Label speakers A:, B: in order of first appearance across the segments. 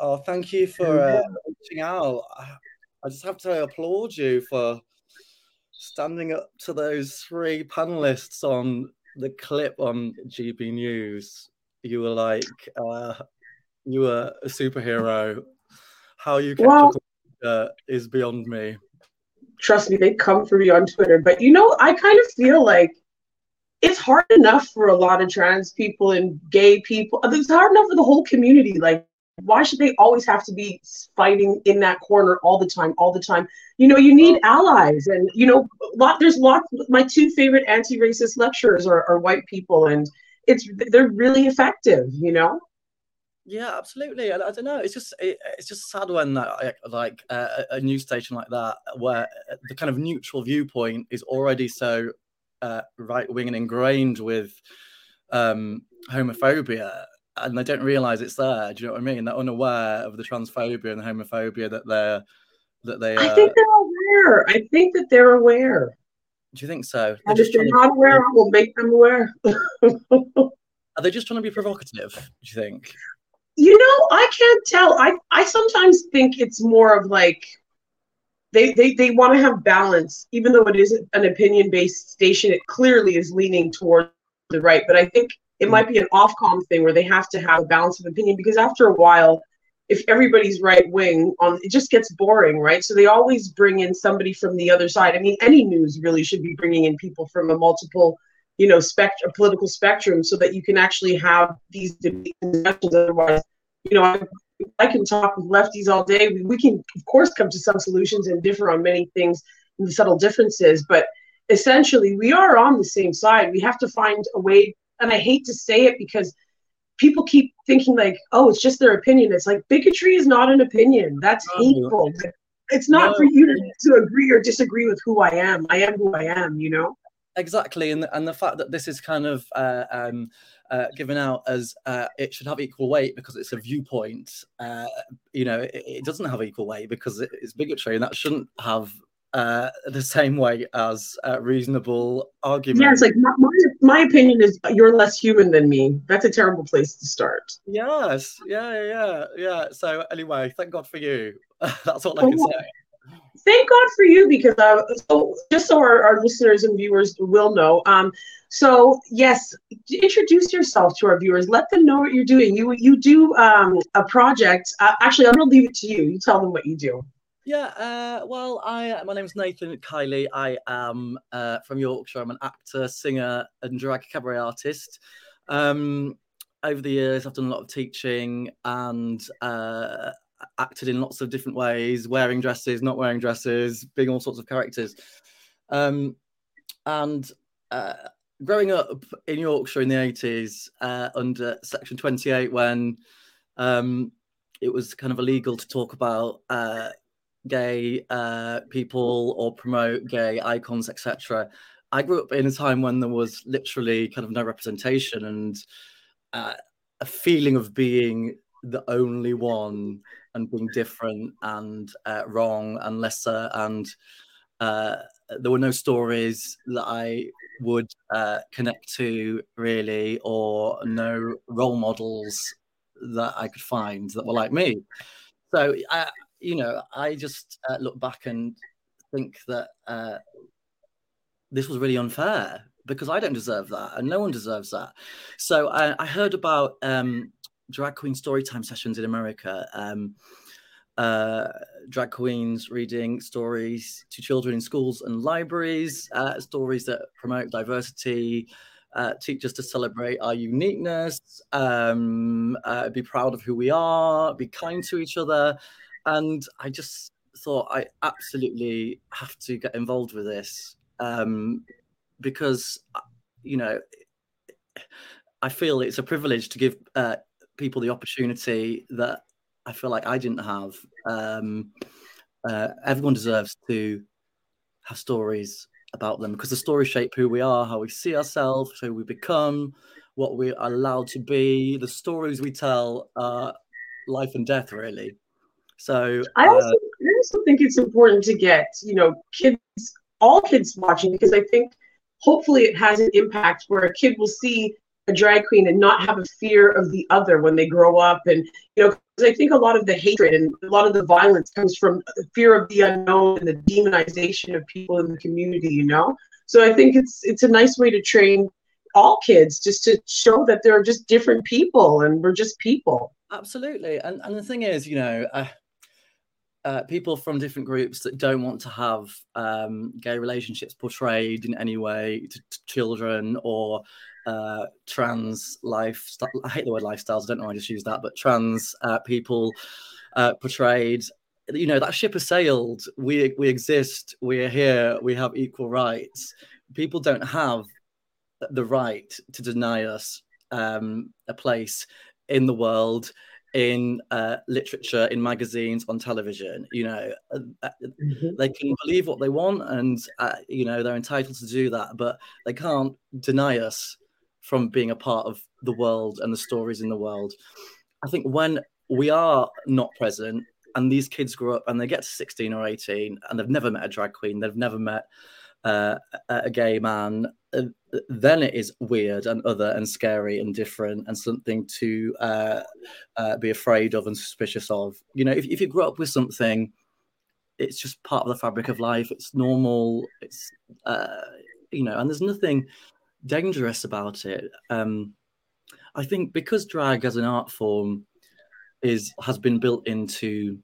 A: Oh, thank you for uh, reaching out. I just have to applaud you for standing up to those three panelists on the clip on GB News. You were like, uh, you were a superhero. How you kept
B: Well-
A: uh, is beyond me.
B: trust me, they come for me on Twitter. But you know, I kind of feel like it's hard enough for a lot of trans people and gay people. It's hard enough for the whole community. Like, why should they always have to be fighting in that corner all the time, all the time? You know, you need allies, and you know, lot. There's lots. My two favorite anti-racist lecturers are, are white people, and it's they're really effective. You know.
A: Yeah, absolutely. I, I don't know. It's just it, it's just sad when like uh, a news station like that, where the kind of neutral viewpoint is already so uh, right wing and ingrained with um, homophobia, and they don't realize it's there. Do you know what I mean? They're unaware of the transphobia and the homophobia that they're that they.
B: I
A: Uh,
B: think they're aware. I think that they're aware.
A: do you think so? They're
B: And
A: just
B: if they're not aware, I will make them aware.
A: are they just trying to be provocative? Do you think?
B: You know, I can't tell. I I sometimes think it's more of like they they they want to have balance, even though it isn't an opinion based station. It clearly is leaning toward the right, but I think it might be an Ofcom thing where they have to have a balance of opinion because after a while, if everybody's right wing on, it just gets boring, right? So they always bring in somebody from the other side. I mean, any news really should be bringing in people from a multiple you know, spectrum, political spectrum, so that you can actually have these debates. Otherwise, you know, I, I can talk with lefties all day. We, we can, of course, come to some solutions and differ on many things and the subtle differences, but essentially, we are on the same side. We have to find a way, and I hate to say it because people keep thinking like, oh, it's just their opinion. It's like bigotry is not an opinion. That's
A: No.
B: hateful. It's not
A: No.
B: for you to, to agree or disagree with who I am. I am who I am, you know?
A: exactly and and the fact that this is kind of uh, um, uh, given out as uh, it should have equal weight because it's a viewpoint uh, you know it, it doesn't have equal weight because it, it's bigotry and that shouldn't have uh, the same way as uh, reasonable argument
B: Yeah, it's like my, my, my opinion is you're less human than me. That's a terrible place to start.
A: yes yeah yeah yeah so anyway thank god for you that's all i
B: Oh,
A: can say
B: Thank God for you because uh, so just so our, our listeners and viewers will know. Um, so yes, introduce yourself to our viewers. Let them know what you're doing. You you do um, a project. Uh, actually, I'm gonna leave it to you. You tell them what you do.
A: Yeah, uh, well, I my name's Nathan Kiley. I am uh, from Yorkshire. I'm an actor, singer, and drag cabaret artist. Um, over the years, I've done a lot of teaching and uh, acted in lots of different ways, wearing dresses, not wearing dresses, being all sorts of characters. Um, and uh, growing up in Yorkshire in the 80s uh, under Section 28, when um, it was kind of illegal to talk about uh, gay uh, people or promote gay icons, etc. I grew up in a time when there was literally kind of no representation and uh, a feeling of being the only one and being different and uh, wrong and lesser and uh, there were no stories that I would uh, connect to really or no role models that I could find that were like me. So I, you know, I just uh, look back and think that uh, this was really unfair because I don't deserve that and no one deserves that. So I, I heard about um, drag queen storytime sessions in America. Um, uh, drag queens reading stories to children in schools and libraries, uh, stories that promote diversity, uh, teach us to celebrate our uniqueness, um, uh, be proud of who we are, be kind to each other. And I just thought I absolutely have to get involved with this um, because, uh, you know, I feel it's a privilege to give uh, people the opportunity that I feel like I didn't have. Um, uh, everyone deserves to have stories about them because the stories shape who we are, how we see ourselves, who we become, what we are allowed to be. The stories we tell are life and death, really. So
B: I
A: uh,
B: also, I also think it's important to get you know kids, all kids watching because I think hopefully it has an impact where a kid will see a drag queen and not have a fear of the other when they grow up and you know because I think a lot of the hatred and a lot of the violence comes from fear of the unknown and the demonization of people in the community, you know? So I think it's it's a nice way to train all kids just to show that there are just different people and we're just people.
A: Absolutely. And and the thing is, you know, uh, uh, people from different groups that don't want to have um, gay relationships portrayed in any way to, to children or uh, trans lifestyle. I hate the word lifestyles. I don't know why I just use that, but trans uh, people uh, portrayed. You know that ship has sailed. We we exist. We are here. We have equal rights. People don't have the right to deny us um, a place in the world in uh, literature, in magazines, on television. You know, uh, uh, mm-hmm. they can believe what they want, and uh, you know they're entitled to do that, but they can't deny us from being a part of the world and the stories in the world. I think when we are not present, and these kids grow up and they get to 16 or 18 and they've never met a drag queen, they've never met uh, a gay man, uh, then it is weird and other and scary and different and something to uh, uh, be afraid of and suspicious of. You know, if, if you grow up with something, it's just part of the fabric of life. It's normal. It's uh, you know, and there's nothing dangerous about it. Um, I think because drag as an art form is has been built into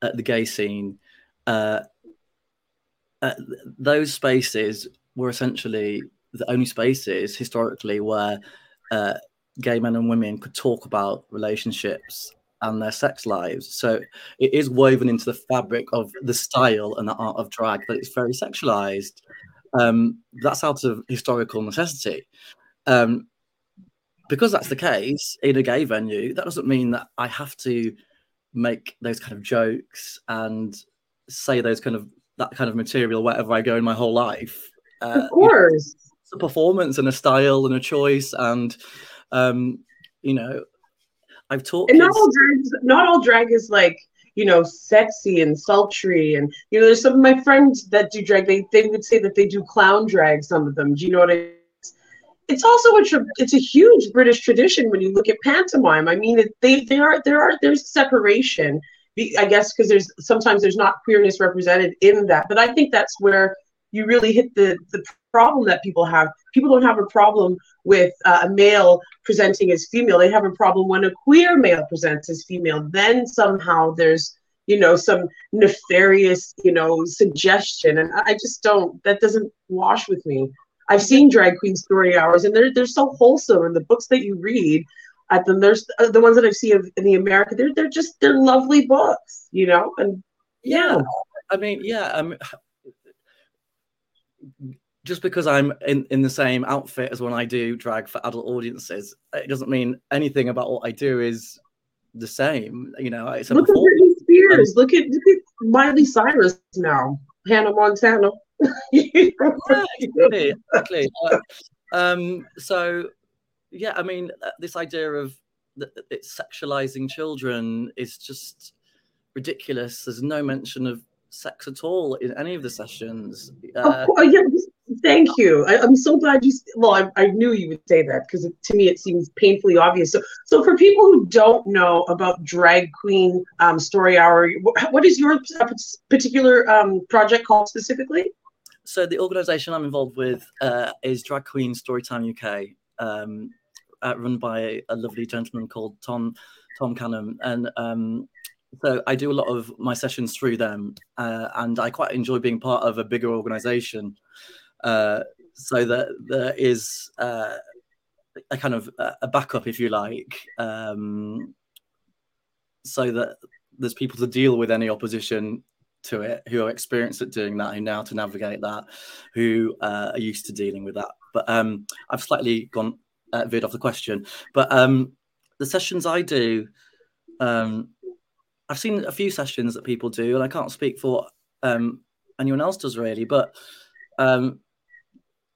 A: uh, the gay scene. Uh, uh, those spaces were essentially the only spaces historically where uh, gay men and women could talk about relationships and their sex lives. So it is woven into the fabric of the style and the art of drag that it's very sexualized. Um, that's out of historical necessity. Um, because that's the case in a gay venue, that doesn't mean that I have to make those kind of jokes and say those kind of that kind of material wherever I go in my whole life.
B: Uh, of course,
A: it's a performance and a style and a choice, and um, you know, I've taught.
B: And not all drag, not all drag is like you know sexy and sultry, and you know, there's some of my friends that do drag. They they would say that they do clown drag. Some of them, do you know what I? mean? It's also a tra- it's a huge British tradition when you look at pantomime. I mean, they there are there are there's separation I guess because there's sometimes there's not queerness represented in that. But I think that's where you really hit the the problem that people have. People don't have a problem with uh, a male presenting as female. They have a problem when a queer male presents as female. Then somehow there's you know some nefarious you know suggestion, and I just don't. That doesn't wash with me. I've seen drag queen story hours, and they're they're so wholesome, and the books that you read at them. There's uh, the ones that I've seen in the America. They're they're just they're lovely books, you know. And
A: yeah, I mean, yeah, um, just because I'm in in the same outfit as when I do drag for adult audiences, it doesn't mean anything about what I do is the same. You know, it's
B: look at Britney Spears. Um, look at look at Miley Cyrus now. Hannah Montana.
A: yeah, exactly. exactly. Uh, um, so yeah, I mean, uh, this idea of that it's sexualizing children is just ridiculous. There's no mention of sex at all in any of the sessions.
B: Uh, oh, yeah, thank you. I, am so glad you. Well, I, I, knew you would say that because to me it seems painfully obvious. So, so for people who don't know about Drag Queen um, Story Hour, what is your particular um, project called specifically?
A: So the organisation I'm involved with uh, is Drag Queen Storytime UK. Um, uh, run by a, a, lovely gentleman called Tom Tom Canham, and um, so I do a lot of my sessions through them, uh, and I quite enjoy being part of a bigger organisation, uh, so that there is uh, a kind of a backup, if you like, um, so that there's people to deal with any opposition to it who are experienced at doing that, who know how to navigate that, who uh, are used to dealing with that. But um, I've slightly gone uh, veered off the question. But um, the sessions I do, um, I've seen a few sessions that people do, and I can't speak for um, anyone else does really, but um,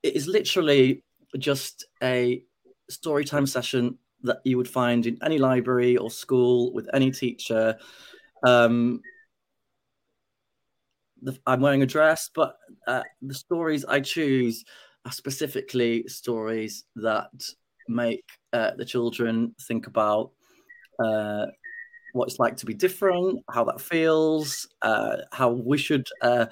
A: it is literally just a story time session that you would find in any library or school with any teacher. Um, the, I'm wearing a dress, but uh, the stories I choose are specifically stories that make uh, the children think about uh, what it's like to be different, how that feels, uh, how we should uh,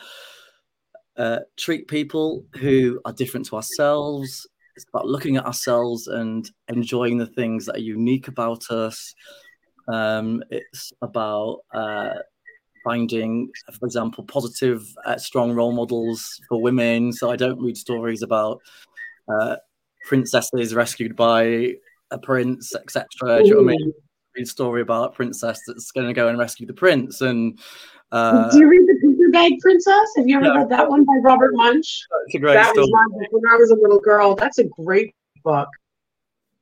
A: uh, treat people who are different to ourselves. It's about looking at ourselves and enjoying the things that are unique about us. Um, it's about uh, finding, for example, positive, uh, strong role models for women. So I don't read stories about uh, princesses rescued by a prince, etc. Do you know what I mean? Story about a princess that's going to go and rescue the prince. And uh,
B: do you read the Paper Bag Princess? Have you ever yeah. read that one by Robert Munsch?
A: It's a great
B: that
A: story.
B: Was my book when I was a little girl. That's a great book.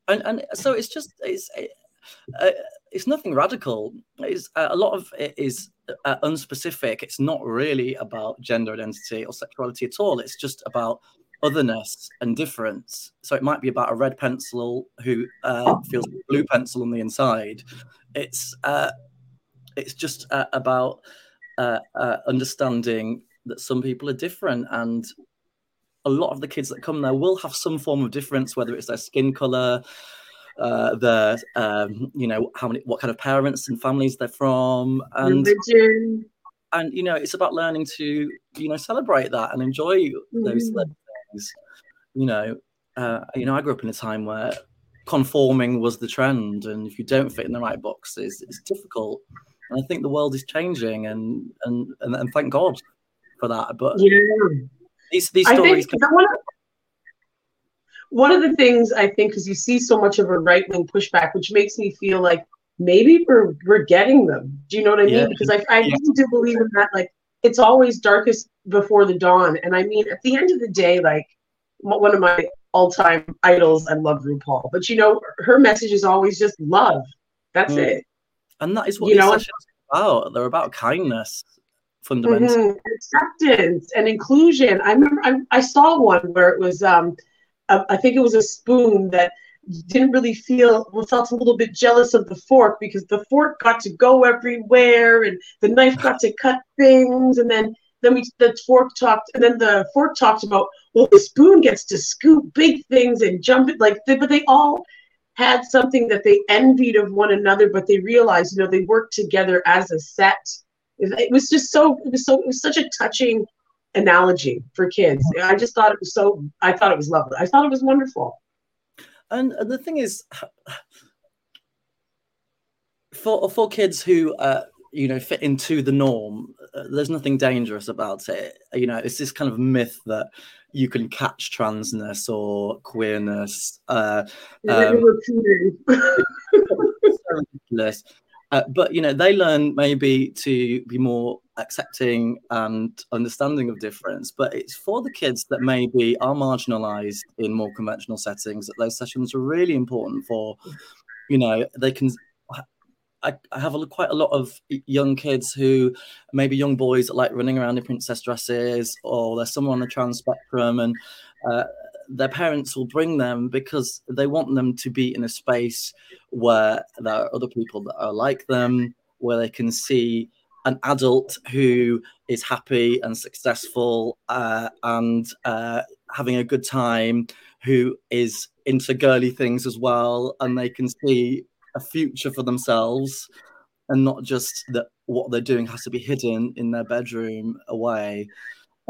A: And and so it's just it's. Uh, it's nothing radical. It's uh, a lot of it is uh, unspecific. It's not really about gender identity or sexuality at all. It's just about otherness and difference. So it might be about a red pencil who uh, feels blue pencil on the inside. It's uh, it's just uh, about uh, uh, understanding that some people are different, and a lot of the kids that come there will have some form of difference, whether it's their skin color, uh, the um, you know how many what kind of parents and families they're from and
B: religion
A: and you know it's about learning to you know celebrate that and enjoy mm. those things you know uh, you know i grew up in a time where conforming was the trend and if you don't fit in the right boxes it's difficult and i think the world is changing and and and, and thank god for that but
B: yeah
A: these these stories
B: I think can- one of the things I think, because you see so much of a right wing pushback, which makes me feel like maybe we're we're getting them. Do you know what I mean? Yeah. Because I I yeah. really do believe in that. Like it's always darkest before the dawn, and I mean at the end of the day, like one of my all time idols, I love RuPaul, but you know her message is always just love. That's mm. it.
A: And that is what you know. About. They're about kindness fundamentally. Mm-hmm.
B: Acceptance and inclusion. I remember I, I saw one where it was um I think it was a spoon that didn't really feel felt a little bit jealous of the fork because the fork got to go everywhere and the knife got to cut things and then then we the fork talked and then the fork talked about well the spoon gets to scoop big things and jump it like they, but they all had something that they envied of one another but they realized you know they worked together as a set it was just so it was so it was such a touching analogy for kids. Mm-hmm. I just thought it was so. I thought it was lovely. I thought it was wonderful.
A: And, and the thing is, for for kids who uh, you know fit into the norm, uh, there's nothing dangerous about it. You know, it's this kind of myth that you can catch transness or queerness. Uh, um, ridiculous. Uh, but you know, they learn maybe to be more accepting and understanding of difference. But it's for the kids that maybe are marginalised in more conventional settings that those sessions are really important for. You know, they can. I, I have a, quite a lot of young kids who maybe young boys that like running around in princess dresses, or there's someone on the trans spectrum, and uh, their parents will bring them because they want them to be in a space where there are other people that are like them, where they can see an adult who is happy and successful uh, and uh, having a good time, who is into girly things as well, and they can see a future for themselves and not just that what they're doing has to be hidden in their bedroom away.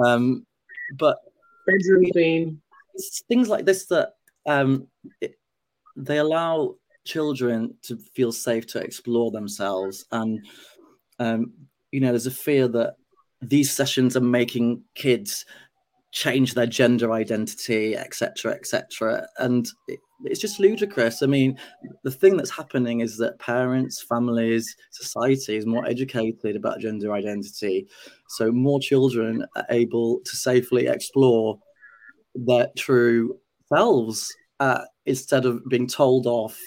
A: Um, but
B: bedroom queen
A: things like this that um, it, they allow children to feel safe to explore themselves and um, you know there's a fear that these sessions are making kids change their gender identity etc etc and it, it's just ludicrous. I mean the thing that's happening is that parents families society is more educated about gender identity. So more children are able to safely explore their true selves uh, instead of being told off,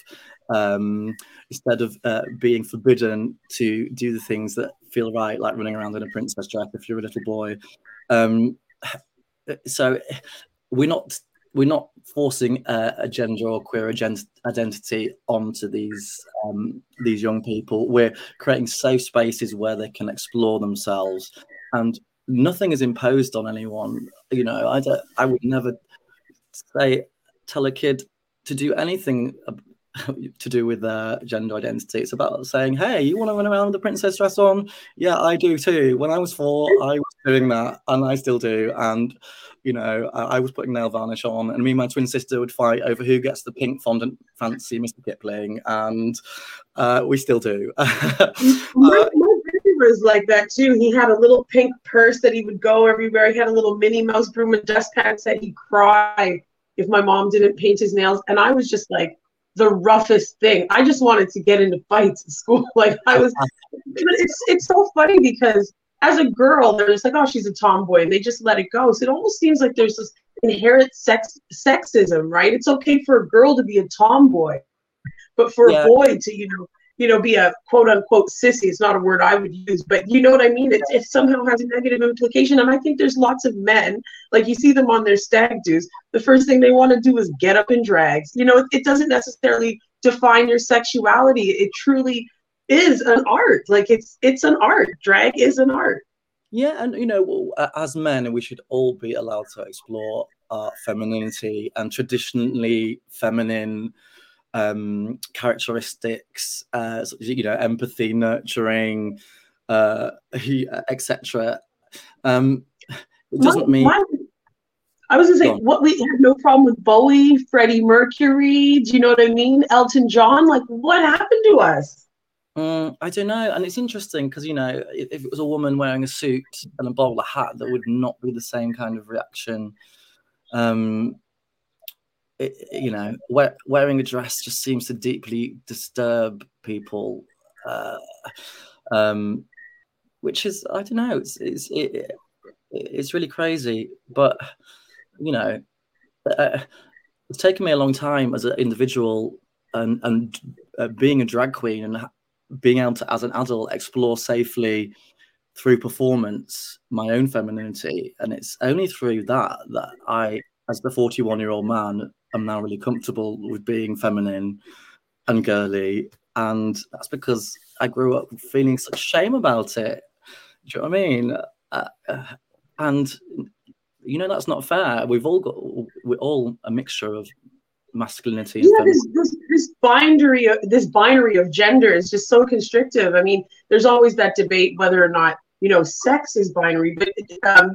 A: um, instead of uh, being forbidden to do the things that feel right, like running around in a princess dress if you're a little boy. Um, so we're not we're not forcing a, a gender or queer identity onto these um, these young people. We're creating safe spaces where they can explore themselves and nothing is imposed on anyone. You know, I don't, I would never say tell a kid to do anything to do with gender identity. It's about saying, "Hey, you want to run around with a princess dress on? Yeah, I do too. When I was four, I was doing that, and I still do. And you know, I, I was putting nail varnish on, and me and my twin sister would fight over who gets the pink fondant fancy Mr. Kipling, and uh, we still do.
B: my, my brother was like that too. He had a little pink purse that he would go everywhere. He had a little Minnie Mouse broom and dustpan set. He'd cry if my mom didn't paint his nails, and I was just like the roughest thing. I just wanted to get into fights at school. Like I was, it's it's so funny because as a girl, they're just like, oh, she's a tomboy, and they just let it go. So it almost seems like there's this inherent sex sexism, right? It's okay for a girl to be a tomboy, but for yeah. a boy to, you know, you know, be a quote unquote sissy. It's not a word I would use, but you know what I mean? It, it somehow has a negative implication. And I think there's lots of men, like you see them on their stag do's, the first thing they want to do is get up in drags. You know, it, it doesn't necessarily define your sexuality. It truly is an art. Like it's it's an art. Drag is an art.
A: Yeah, and you know, as men, we should all be allowed to explore our femininity and traditionally feminine um, characteristics, uh, you know, empathy, nurturing, uh, etc. Um, it doesn't mean.
B: I was gonna say, what we had no problem with Bowie, Freddie Mercury. Do you know what I mean? Elton John. Like, what happened to us?
A: Mm, I don't know, and it's interesting because you know, if, if, it was a woman wearing a suit and a bowler hat, that would not be the same kind of reaction. Um, it, you know, wear, wearing a dress just seems to deeply disturb people, uh, um, which is I don't know. It's it's it, it's really crazy, but you know, uh, it's taken me a long time as an individual and and uh, being a drag queen and being able to, as an adult, explore safely through performance my own femininity, and it's only through that that I, as the forty-one-year-old man, am now really comfortable with being feminine and girly. And that's because I grew up feeling such shame about it. Do you know what I mean? Uh, uh, and you know that's not fair. We've all got we're all a mixture of masculinity.
B: yeah, this, this, this binary of, this binary of gender is just so constrictive. I mean, there's always that debate whether or not you know sex is binary, but um,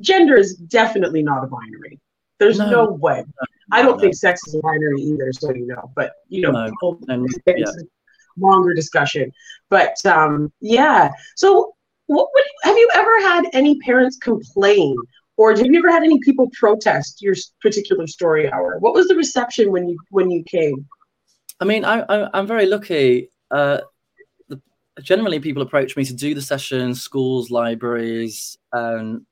B: gender is definitely not a binary. There's no, no way. I don't no. think sex is a binary either, so you know. But you know, no. and, yeah. longer discussion. But um, yeah. So, what, what have you ever had any parents complain, or have you ever had any people protest your particular story hour? What was the reception when you when you came?
A: I mean, I, I am very lucky. Uh, generally, people approach me to do the sessions, schools, libraries, and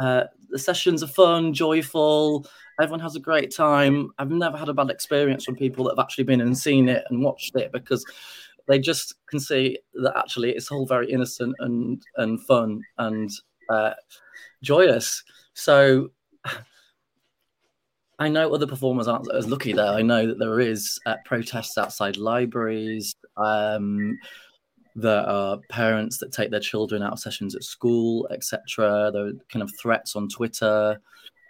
A: uh, the sessions are fun, joyful. Everyone has a great time. I've never had a bad experience from people that have actually been and seen it and watched it because they just can see that actually it's all very innocent and and fun and uh, joyous. So I know other performers aren't as lucky there. I know that there is uh, protests outside libraries. Um, there are parents that take their children out of sessions at school, etc. There are kind of threats on Twitter.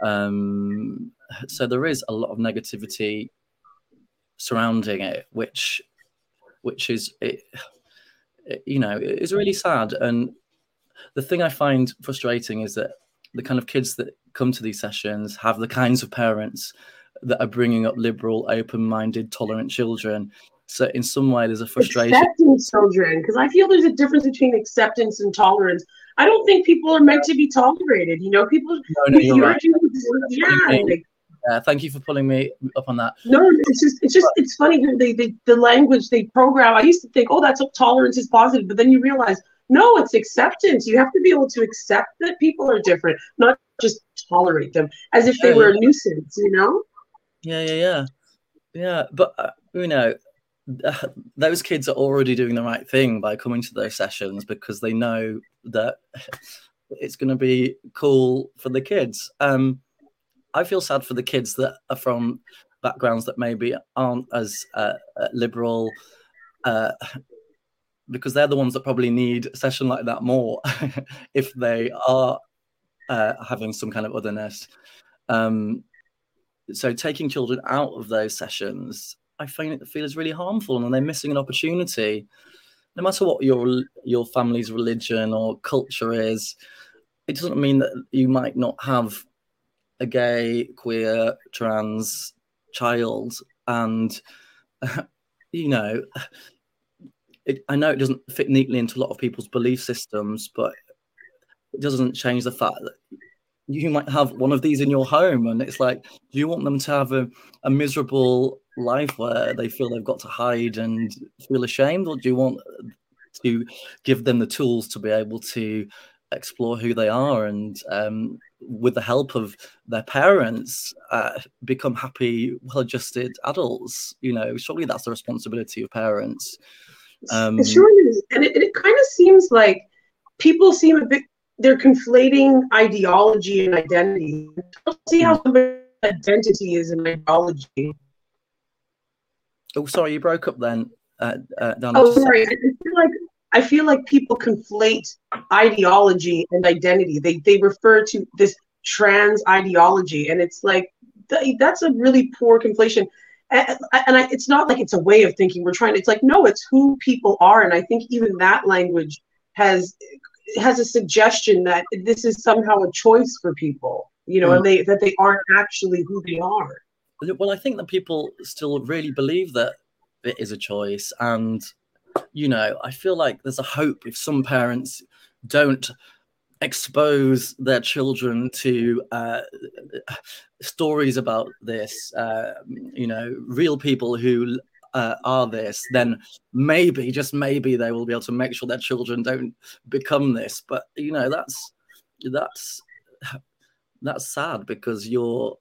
A: Um, so there is a lot of negativity surrounding it, which which is it, it, you know is really sad. And the thing I find frustrating is that the kind of kids that come to these sessions have the kinds of parents that are bringing up liberal, open-minded, tolerant children so in some way, there's a frustration.
B: Accepting children, because I feel there's a difference between acceptance and tolerance. I don't think people are meant to be tolerated. You know, people. No, no, you're right.
A: yeah. Like, thank you for pulling me up on that.
B: No, it's just it's just it's funny they, they the language they program. I used to think, oh, that's tolerance is positive, but then you realize, no, it's acceptance. You have to be able to accept that people are different, not just tolerate them as if they yeah, were yeah. a nuisance. You know?
A: Yeah, yeah, yeah, yeah. But uh, you know, those kids are already doing the right thing by coming to those sessions because they know that it's going to be cool for the kids. Um, I feel sad for the kids that are from backgrounds that maybe aren't as uh, uh liberal, uh, because they're the ones that probably need a session like that more if they are uh, having some kind of otherness. Um, so taking children out of those sessions I find it feel is really harmful, and they're missing an opportunity. No matter what your your family's religion or culture is, it doesn't mean that you might not have a gay, queer, trans child, and you know, it, I know it doesn't fit neatly into a lot of people's belief systems, but it doesn't change the fact that you might have one of these in your home and it's like do you want them to have a, a miserable life where they feel they've got to hide and feel ashamed or do you want to give them the tools to be able to explore who they are and um, with the help of their parents uh, become happy well-adjusted adults you know surely that's the responsibility of parents
B: um, it sure is and it, it kind of seems like people seem a bit they're conflating ideology and identity. I Don't see how identity is an ideology.
A: Oh, sorry, you broke up then. Uh, uh,
B: oh, sorry. I feel like I feel like people conflate ideology and identity. They they refer to this trans ideology, and it's like that's a really poor conflation. And, and I, it's not like it's a way of thinking. We're trying. It's like no, it's who people are, and I think even that language has has a suggestion that this is somehow a choice for people, you know, mm. and they that they aren't actually who they are.
A: Well, I think that people still really believe that it is a choice, and you know, I feel like there's a hope if some parents don't expose their children to uh, stories about this, uh, you know, real people who uh, are this, then maybe, just maybe, they will be able to make sure their children don't become this. But you know, that's that's that's sad because you're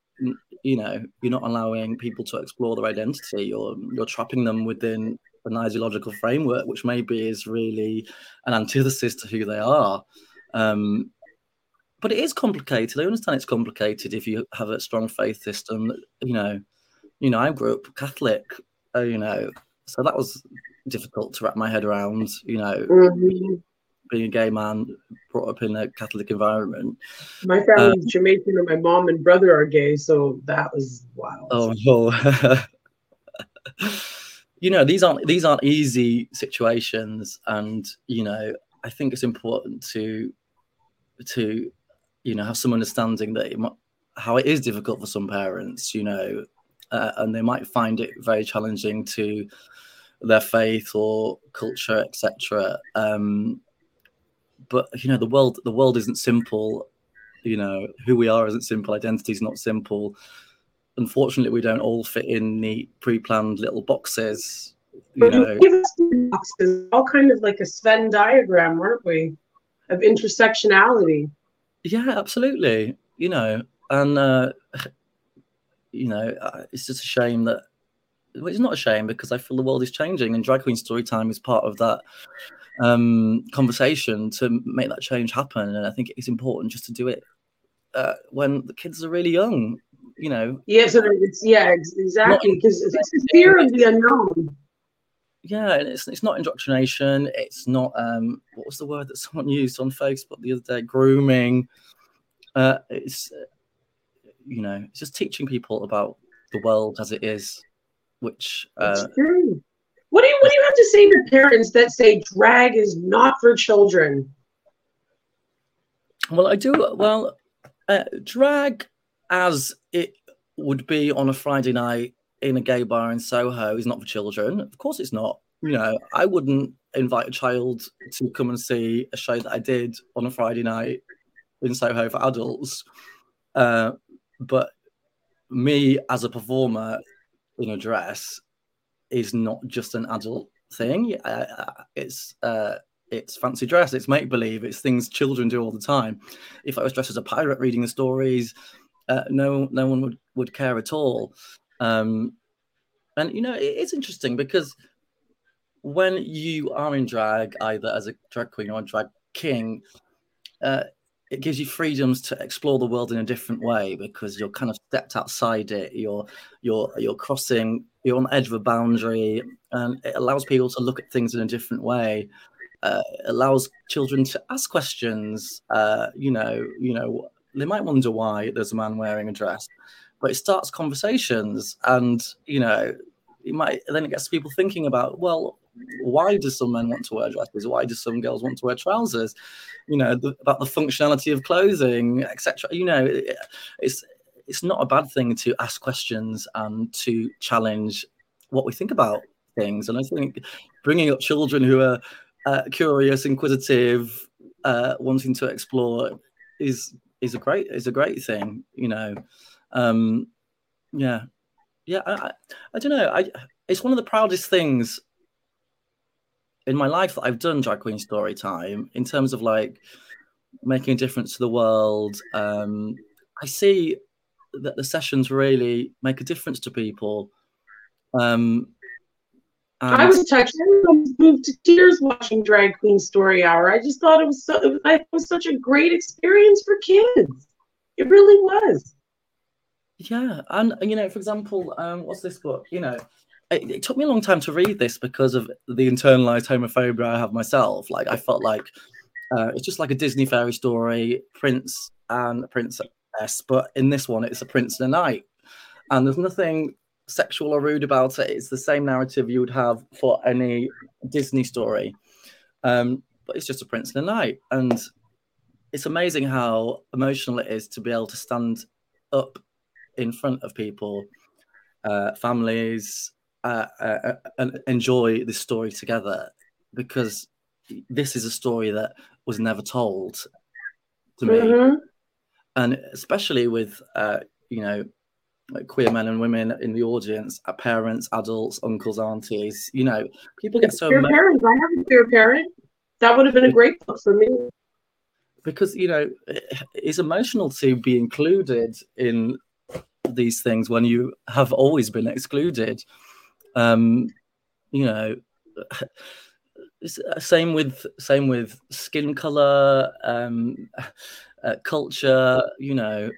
A: you know you're not allowing people to explore their identity. You're you're trapping them within an ideological framework, which maybe is really an antithesis to who they are. Um, but it is complicated. I understand it's complicated if you have a strong faith system. You know, you know, I grew up Catholic, uh, you know, so that was difficult to wrap my head around, you know, mm-hmm. Being a gay man brought up in a Catholic environment.
B: My family's um, Jamaican and my mom and brother are gay, so that was wild.
A: Oh you know, these aren't these aren't easy situations and you know, I think it's important to to you know have some understanding that it might, how it is difficult for some parents, you know, uh, and they might find it very challenging to their faith or culture, etc. Um, but you know, the world the world isn't simple. You know, who we are isn't simple. Identity is not simple. Unfortunately, we don't all fit in neat, pre-planned little boxes. You know,
B: boxes, all kind of like a Venn diagram, weren't we, of intersectionality?
A: Yeah, absolutely. You know, and uh, you know, uh, it's just a shame that well, it's not a shame because I feel the world is changing, and drag queen story time is part of that um, conversation to make that change happen. And I think it's important just to do it uh, when the kids are really young. You know.
B: Yeah. So it's yeah, exactly because it's fear of the unknown.
A: Yeah, and it's it's not indoctrination. It's not um, what was the word that someone used on Facebook the other day? Grooming. Uh, it's you know, it's just teaching people about the world as it is, which. Uh,
B: what do you What do you have to say to parents that say drag is not for children?
A: Well, I do. Well, uh, drag as it would be on a Friday night in a gay bar in Soho is not for children. Of course, it's not. You know, I wouldn't invite a child to come and see a show that I did on a Friday night in Soho for adults. Uh, but me as a performer in a dress is not just an adult thing. Uh, it's uh, it's fancy dress, it's make believe, it's things children do all the time. If I was dressed as a pirate reading the stories, uh, no no one would would care at all. Um, and you know, it, it's interesting because when you are in drag, either as a drag queen or a drag king, uh, it gives you freedoms to explore the world in a different way because you're kind of stepped outside it. You're you're you're crossing. You're on the edge of a boundary, and it allows people to look at things in a different way. Uh, allows children to ask questions. Uh, you know, you know, they might wonder why there's a man wearing a dress, but it starts conversations, and you know, it might then it gets people thinking about well why do some men want to wear dresses? Why do some girls want to wear trousers? You know the, about the functionality of clothing etc you know it, it's it's not a bad thing to ask questions and to challenge what we think about things. And i think bringing up children who are uh, curious inquisitive uh, wanting to explore is is a great is a great thing you know. Um yeah. Yeah I, I, I don't know. I it's one of the proudest things in my life that i've done drag queen story time in terms of like making a difference to the world um i see that the sessions really make a difference to people um
B: I was touched. I was moved to tears watching Drag Queen Story Hour. I just thought it was so. It was, it was such a great experience for kids. It really was.
A: Yeah, and you know, for example, um, what's this book? You know, it, it, took me a long time to read this because of the internalized homophobia I have myself. Like, I felt like uh, it's just like a Disney fairy story, prince and princess, but in this one, it's a prince and a knight, and there's nothing sexual or rude about it. It's the same narrative you would have for any Disney story, um, but it's just a prince and a knight, and it's amazing how emotional it is to be able to stand up in front of people, uh, families, uh, uh, uh, and enjoy this story together because this is a story that was never told to me, mm-hmm. and especially with uh, you know like queer men and women in the audience, uh, parents, adults, uncles, aunties. You know, people get so.
B: Queer parents. I have a queer parent. That would have been a great book for me
A: because you know it's emotional to be included in these things when you have always been excluded um you know same with same with skin color um uh, culture you know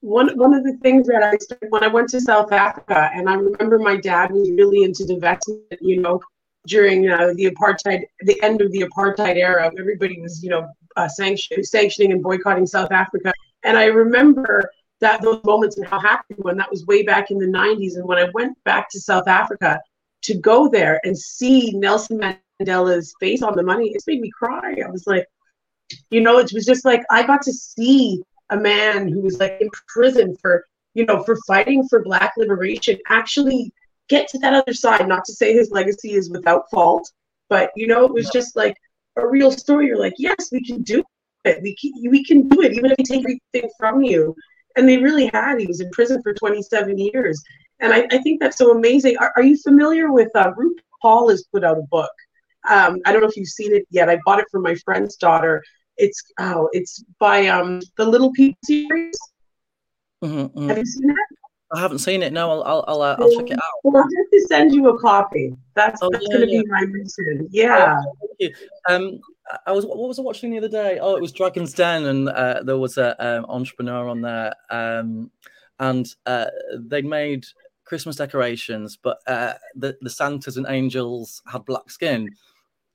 B: one one of the things that I when I went to South Africa, and I remember my dad was really into divestment, you know, during uh, the apartheid, the end of the apartheid era, everybody was, you know, uh, sanction, sanctioning and boycotting South Africa. And I remember that those moments and how happy when that was way back in the 90s. And when I went back to South Africa to go there and see Nelson Mandela's face on the money, it made me cry. I was like, you know, it was just like I got to see a man who was like in prison for, you know, for fighting for black liberation actually get to that other side. Not to say his legacy is without fault, but you know, it was just like a real story. You're like, yes, we can do it. We can, we can do it, even if we take everything from you. And they really had. He was in prison for 27 years. And I, I think that's so amazing. Are, are you familiar with uh, Ruth Paul has put out a book? Um, I don't know if you've seen it yet. I bought it for my friend's daughter. It's oh, it's by um the Little People series.
A: Mm-hmm, mm-hmm. Have you seen it? I haven't seen it. No, I'll I'll I'll, uh, I'll check it out.
B: Well, I'll have to send you a copy. That's, oh, that's yeah, going to yeah. be my mission. Yeah.
A: Oh, um, I was what was I watching the other day? Oh, it was Dragon's Den, and uh, there was an um, entrepreneur on there, um, and uh, they made Christmas decorations, but uh, the the Santas and angels had black skin,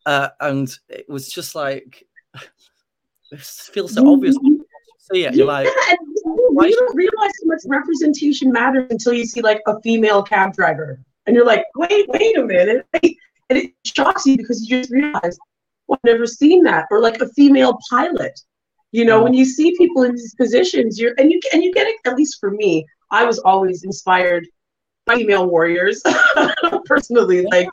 A: uh, and it was just like it feels so obvious. You see it, you're like,
B: you don't realize how much representation matters until you see like a female cab driver, and you're like, wait, wait a minute, and it shocks you because you just realize, well, I've never seen that, or like a female pilot. You know, when you see people in these positions, you're and you and you get it. At least for me, I was always inspired by female warriors personally. Like,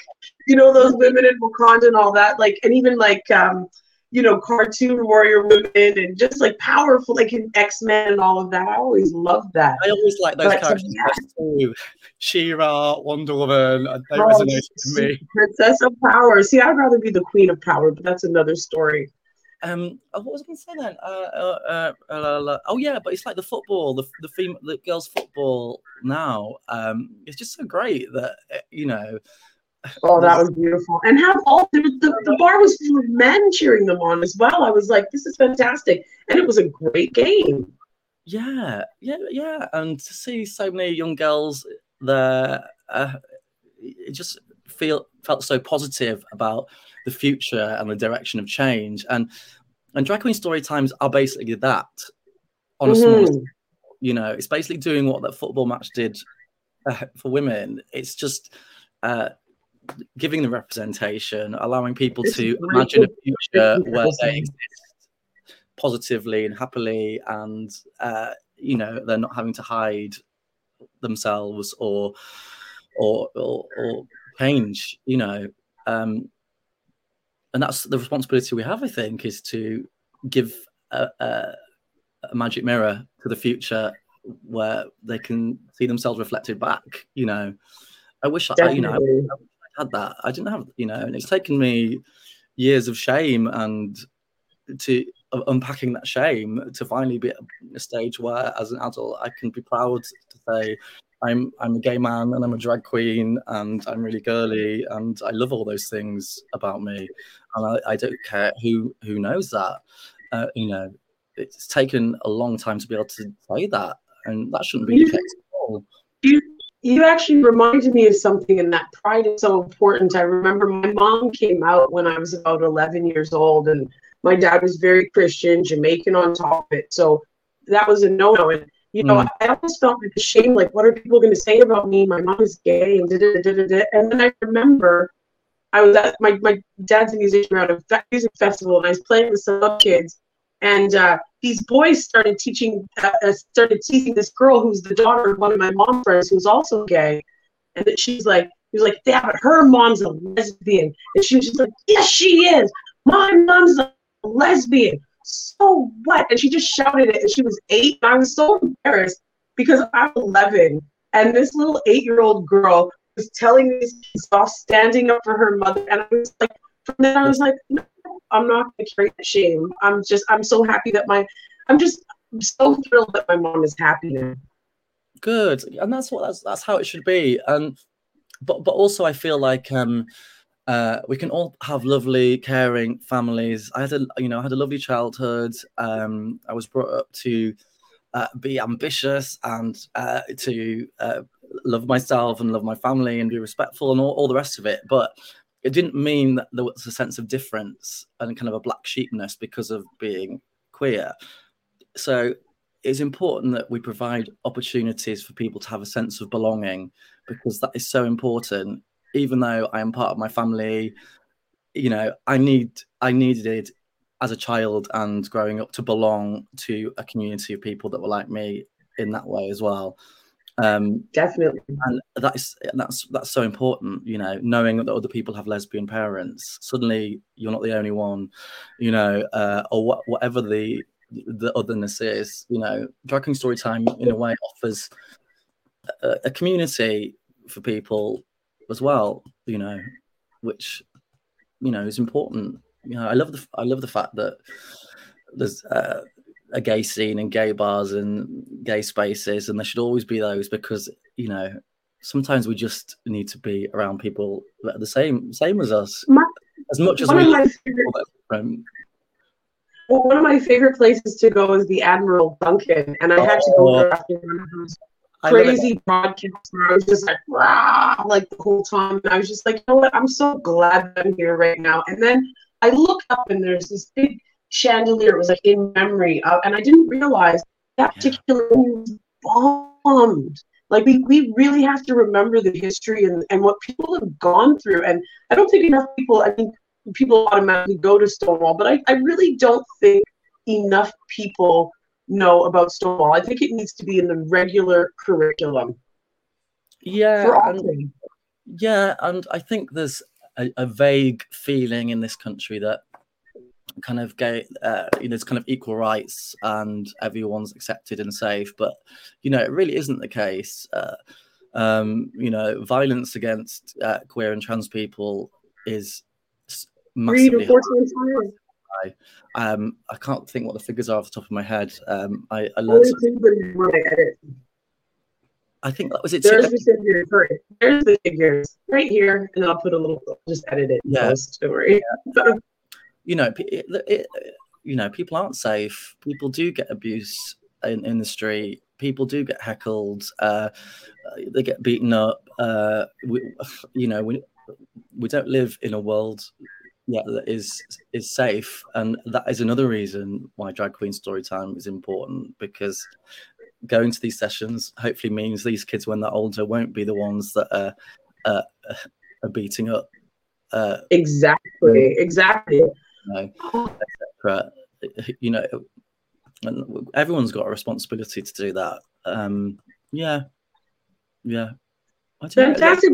B: you know, those women in Wakanda and all that. Like, and even like um, you know, cartoon warrior women and just like powerful, like in X Men and all of that. I always loved that.
A: I always like those but, characters yeah. too. She-Ra, Wonder Woman, uh, they oh, resonate with me.
B: Princess of Power. See, I'd rather be the Queen of Power, but that's another story.
A: Um, uh, what was I going to say then? Uh, uh, uh, oh yeah, but it's like the football, the the female, the girls' football now. Um, it's just so great that you know
B: Oh, that was beautiful. And have all the, the, the bar was full of men cheering them on as well. I was like, this is fantastic. And it was a great game.
A: Yeah, yeah, yeah. And to see so many young girls there, uh, it just feel felt so positive about the future and the direction of change. And and drag queen story times are basically that on a mm-hmm. small, you know, it's basically doing what that football match did uh, for women. It's just uh, giving the representation, allowing people to imagine a future where they exist positively and happily, and uh, you know they're not having to hide themselves or or or, or change. You know, um, and that's the responsibility we have. I think is to give a, a, a magic mirror to the future where they can see themselves reflected back. You know, I wish I, you know, I had that. I didn't have, you know, and it's taken me years of shame and to unpacking that shame to finally be at a stage where, as an adult, I can be proud to say. I'm I'm a gay man and I'm a drag queen and I'm really girly and I love all those things about me and I, I don't care who who knows that uh, you know it's taken a long time to be able to say that and that shouldn't be the case at all.
B: You you actually reminded me of something, and that pride is so important. I remember my mom came out when I was about 11 years old, and my dad was very Christian, Jamaican on top of it. So that was a no no. And you know, mm. I always felt like ashamed, like what are people going to say about me? My mom is gay, and da da da da. And then I remember I was at my my dad's a musician around a music festival, and I was playing with some kids, and uh, these boys started teaching, uh, started teasing this girl who's the daughter of one of my mom friends who's also gay, and that she's like, he was like, yeah, but her mom's a lesbian, and she was just like, yes, she is. My mom's a lesbian. So what? And she just shouted it, and she was eight, and I was so embarrassed because I'm 11, and this little eight-year-old girl was telling these kids off, standing up for her mother, and I was like, from then I was like, no, I'm not going to carry the shame. I'm just, I'm so happy that my, I'm just I'm so thrilled that my mom is happy now.
A: Good, and that's what that's that's how it should be. And but but also I feel like um uh, we can all have lovely, caring families. I had a, you know, I had a lovely childhood. Um, I was brought up to uh, be ambitious and uh, to uh, love myself and love my family and be respectful and all, all the rest of it. But it didn't mean that there was a sense of difference and kind of a black sheepness because of being queer. So it's important that we provide opportunities for people to have a sense of belonging because that is so important. Even though I am part of my family, you know, I need I needed it as a child and growing up to belong to a community of people that were like me in that way as well.
B: Um, Definitely,
A: and that's that's that's so important. You know, knowing that other people have lesbian parents, suddenly you're not the only one. You know, uh, or what, whatever the the otherness is. You know, drag queen story time in a way offers a, a community for people as well. You know, which you know is important. You know, I love the I love the fact that there's uh, a gay scene and gay bars and gay spaces, and there should always be those because you know sometimes we just need to be around people that are the same same as us my, as much as we.
B: Favorite, well, one of my favorite places to go is the Admiral Duncan, and I had to go there after one of those crazy broadcasts where I was just like, wow, like the whole time. And I was just like, you know what? I'm so glad I'm here right now. And then I look up and there's this big chandelier. It was like in memory of, and I didn't realize that particular was bombed. Like we, we really have to remember the history and, and what people have gone through. And I don't think enough people, I mean, people automatically go to Stonewall, but I, I really don't think enough people know about Stonewall. I think it needs to be in the regular curriculum.
A: Yeah. And, yeah, and I think there's a, a vague feeling in this country that kind of gay uh, you know it's kind of equal rights and everyone's accepted and safe but you know it really isn't the case uh, um, you know violence against uh, queer and trans people is massively high. Um, I can't think what the figures are off the top of my head. Um, I, I learned. I think that was it.
B: There's the figures. There's the figures right here, and I'll put a little. Just edit it. Yeah. Story. Yeah.
A: you know, it, it, you know, people aren't safe. People do get abuse in, in the street. People do get heckled. Uh, they get beaten up. Uh, we, you know, we we don't live in a world yet that is is safe, and that is another reason why drag queen story time is important because going to these sessions hopefully means these kids when they're older won't be the ones that are uh, a beating up. Uh,
B: exactly, exactly.
A: You know, etc. You know, everyone's got a responsibility to do that. Um, yeah, yeah.
B: Fantastic.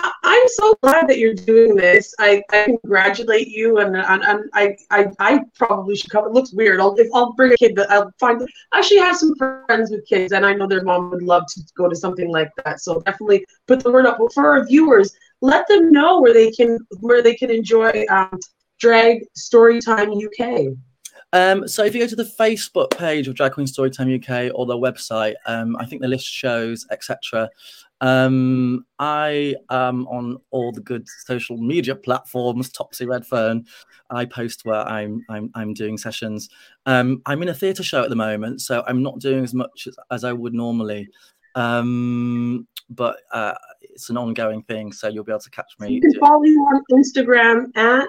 B: I'm so glad that you're doing this. I, I congratulate you, and, and, and I, I I probably should come. It looks weird. I'll I'll bring a kid, but I'll find. I actually have some friends with kids, and I know their mom would love to go to something like that. So definitely put the word up. But for our viewers, let them know where they can where they can enjoy um, Drag Storytime UK.
A: Um, so if you go to the Facebook page of Drag Queen Storytime UK or their website, um, I think the list shows, etc. Um, I am on all the good social media platforms, Topsy Redfern. I post where I'm I'm, I'm doing sessions. Um, I'm in a theatre show at the moment, so I'm not doing as much as, as I would normally. Um, but uh, it's an ongoing thing, so you'll be able to catch me.
B: You can follow you on Instagram at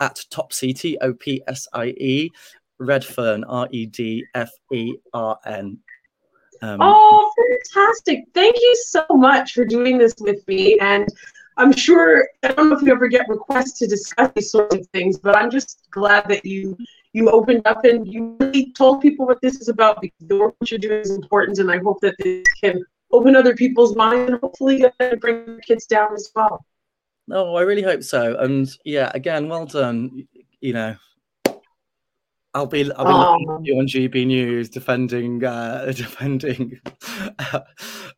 A: at Topsy T O P S I E Redfern R E D F E R N.
B: Um, oh, fantastic! Thank you so much for doing this with me, and I'm sure I don't know if you ever get requests to discuss these sorts of things, but I'm just glad that you you opened up and you really told people what this is about because the work you're doing is important, and I hope that this can open other people's minds and hopefully bring kids down as well.
A: No, I really hope so. And yeah, again, well done. You know, I'll be I'll be oh. you on GB News defending uh, defending uh,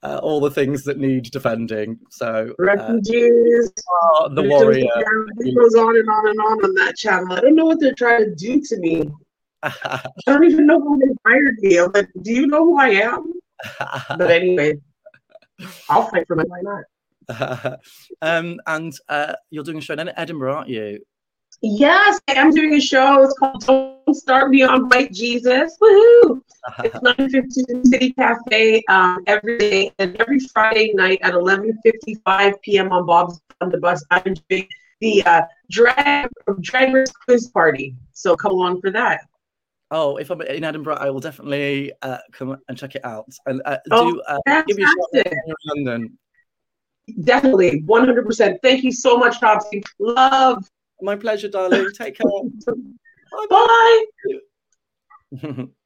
A: uh, all the things that need defending. So
B: uh, refugees,
A: uh, the warrior.
B: It goes on and on and on on that channel. I don't know what they're trying to do to me. I don't even know who they hired me. I'm like, do you know who I am? but anyway, I'll fight for my why not.
A: um, and uh, you're doing a show in Edinburgh, aren't you?
B: Yes, I am doing a show. It's called Don't Start Me on White Jesus. Woohoo! it's 9:15 City Cafe um, every day and every Friday night at 11:55 p.m. on Bob's on the bus. I'm doing the uh, drag drag race quiz party. So come along for that.
A: Oh, if I'm in Edinburgh, I will definitely uh, come and check it out. And uh, oh, do uh, give you a shot in London.
B: Definitely, 100%. Thank you so much, Topsy. Love.
A: My pleasure, darling. Take care.
B: Bye. Bye.